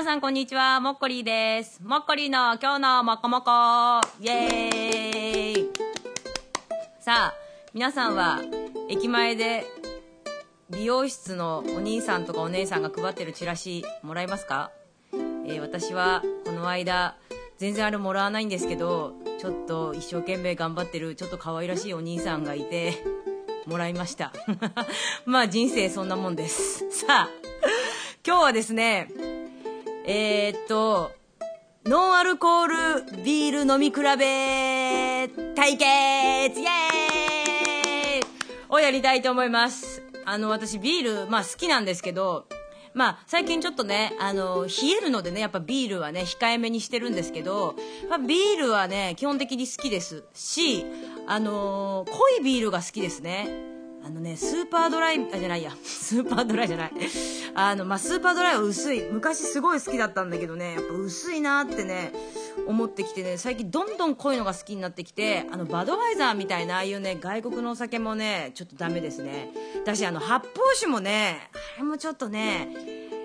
皆さんこんにちは、もっこりーです。もっこりの今日のもこもこ。イエーイ。さあ、皆さんは駅前で美容室のお兄さんとかお姉さんが配ってるチラシもらえますか？えー私はこの間全然あれもらわないんですけどちょっと一生懸命頑張ってるちょっと可愛らしいお兄さんがいてもらいました。まあ人生そんなもんです。さあ今日はですねえー、っとノンアルコールビール飲み比べ対決イエーイをやりたいと思います。あの、私ビール、まあ好きなんですけど、まあ最近ちょっとね、あの、冷えるのでね、やっぱビールはね、控えめにしてるんですけど、まあビールはね、基本的に好きですし、あの、濃いビールが好きですね。あのね、スーパードライ、あ、じゃないや。スーパードライじゃない。あの、まあ、スーパードライは薄い。昔すごい好きだったんだけどね、やっぱ薄いなってね、思ってきてね、最近どんどん濃いのが好きになってきて、あの、バドワイザーみたいな、ああいうね、外国のお酒もね、ちょっとダメですね。だし、あの、発泡酒もね、あれもちょっとね、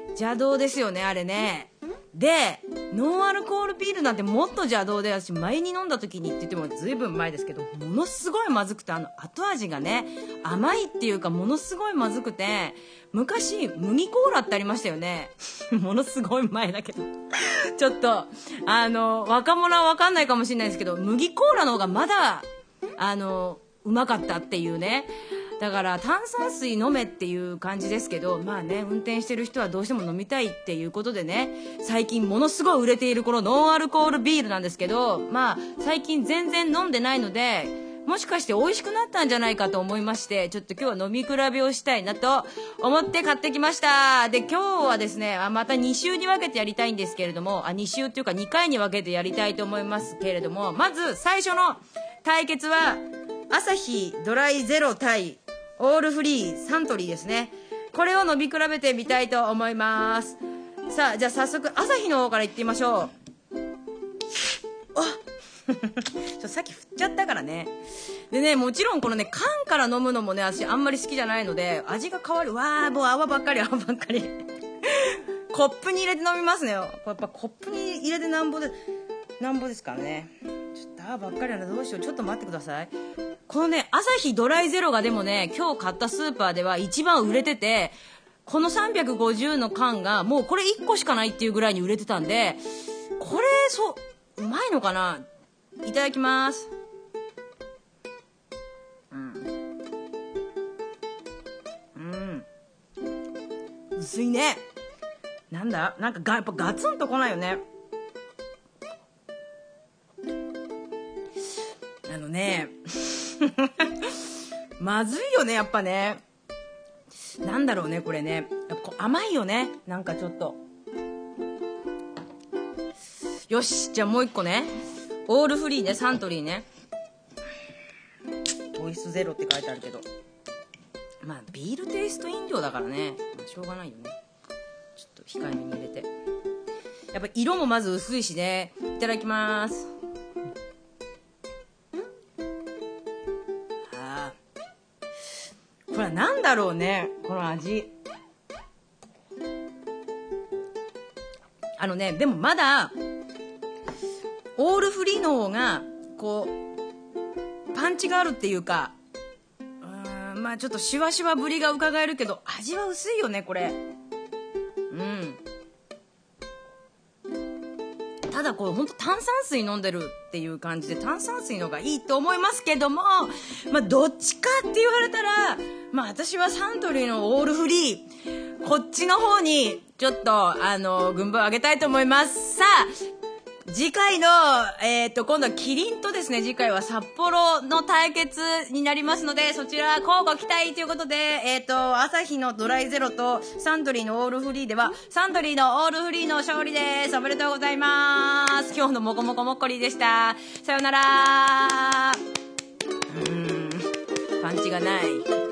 邪道ですよね、あれね。で、ノンアルコールビールなんてもっと邪道で、私前に飲んだ時にって言っても随分前ですけど、ものすごいまずくて、あの後味がね、甘いっていうかものすごいまずくて、昔、麦コーラってありましたよね。ものすごい前だけど。ちょっと、あの、若者はわかんないかもしれないですけど、麦コーラの方がまだ、あの、うまかったっていうね。だから炭酸水飲めっていう感じですけどまあね運転してる人はどうしても飲みたいっていうことでね最近ものすごい売れているこのノンアルコールビールなんですけどまあ最近全然飲んでないのでもしかして美味しくなったんじゃないかと思いましてちょっと今日は飲み比べをしたいなと思って買ってきました。で今日はですねあまた2週に分けてやりたいんですけれどもあ2週っていうか2回に分けてやりたいと思いますけれどもまず最初の対決はアサヒドライゼロ対オールフリーサントリーですね。これを飲み比べてみたいと思います。さあじゃあ早速アサヒの方からいってみましょう。あ ちょさっき振っちゃったからね。でねもちろんこのね缶から飲むのもね私あんまり好きじゃないので味が変わる。わーもう泡ばっかり泡ばっかり。コップに入れて飲みますね。やっぱコップに入れてなんぼでなんぼですからね。ちょっと泡ばっかりやな。どうしよう。ちょっと待ってください。このね、アサヒドライゼロがでもね、今日買ったスーパーでは一番売れてて、この350の缶がもうこれ1個しかないっていうぐらいに売れてたんで、これ、そう、うまいのかな？いただきます。うん。うん。薄いね。なんだ？なんかが、やっぱガツンとこないよね。あのね、まずいよね、やっぱね。なんだろうね、これね。やっぱ甘いよね。なんかちょっと。よし、じゃあもう一個ね。オールフリーね、サントリーね。ボイスゼロって書いてあるけど。まあ、ビールテイスト飲料だからね。まあ、しょうがないよね。ちょっと控えめに入れて。やっぱ色もまず薄いしね。いただきます。これは何だろうねこの味。あのねでもまだオールフリーの方がこうパンチがあるっていうかうんまあちょっとシュワシワぶりが伺えるけど味は薄いよねこれ。うん。ただこう本当炭酸水飲んでるっていう感じで炭酸水の方がいいと思いますけどもまあどっちかって言われたらまあ私はサントリーのオールフリーこっちの方にちょっとあの軍配を上げたいと思います。さあ次回の、えっ、と、今度はキリンとですね、次回は札幌の対決になりますので、そちら、交互期待ということで、えっ、と、朝日のドライゼロとサントリーのオールフリーでは、サントリーのオールフリーの勝利です。おめでとうございます。今日のもこもこもっこりでした。さようなら。うん、パンチがない。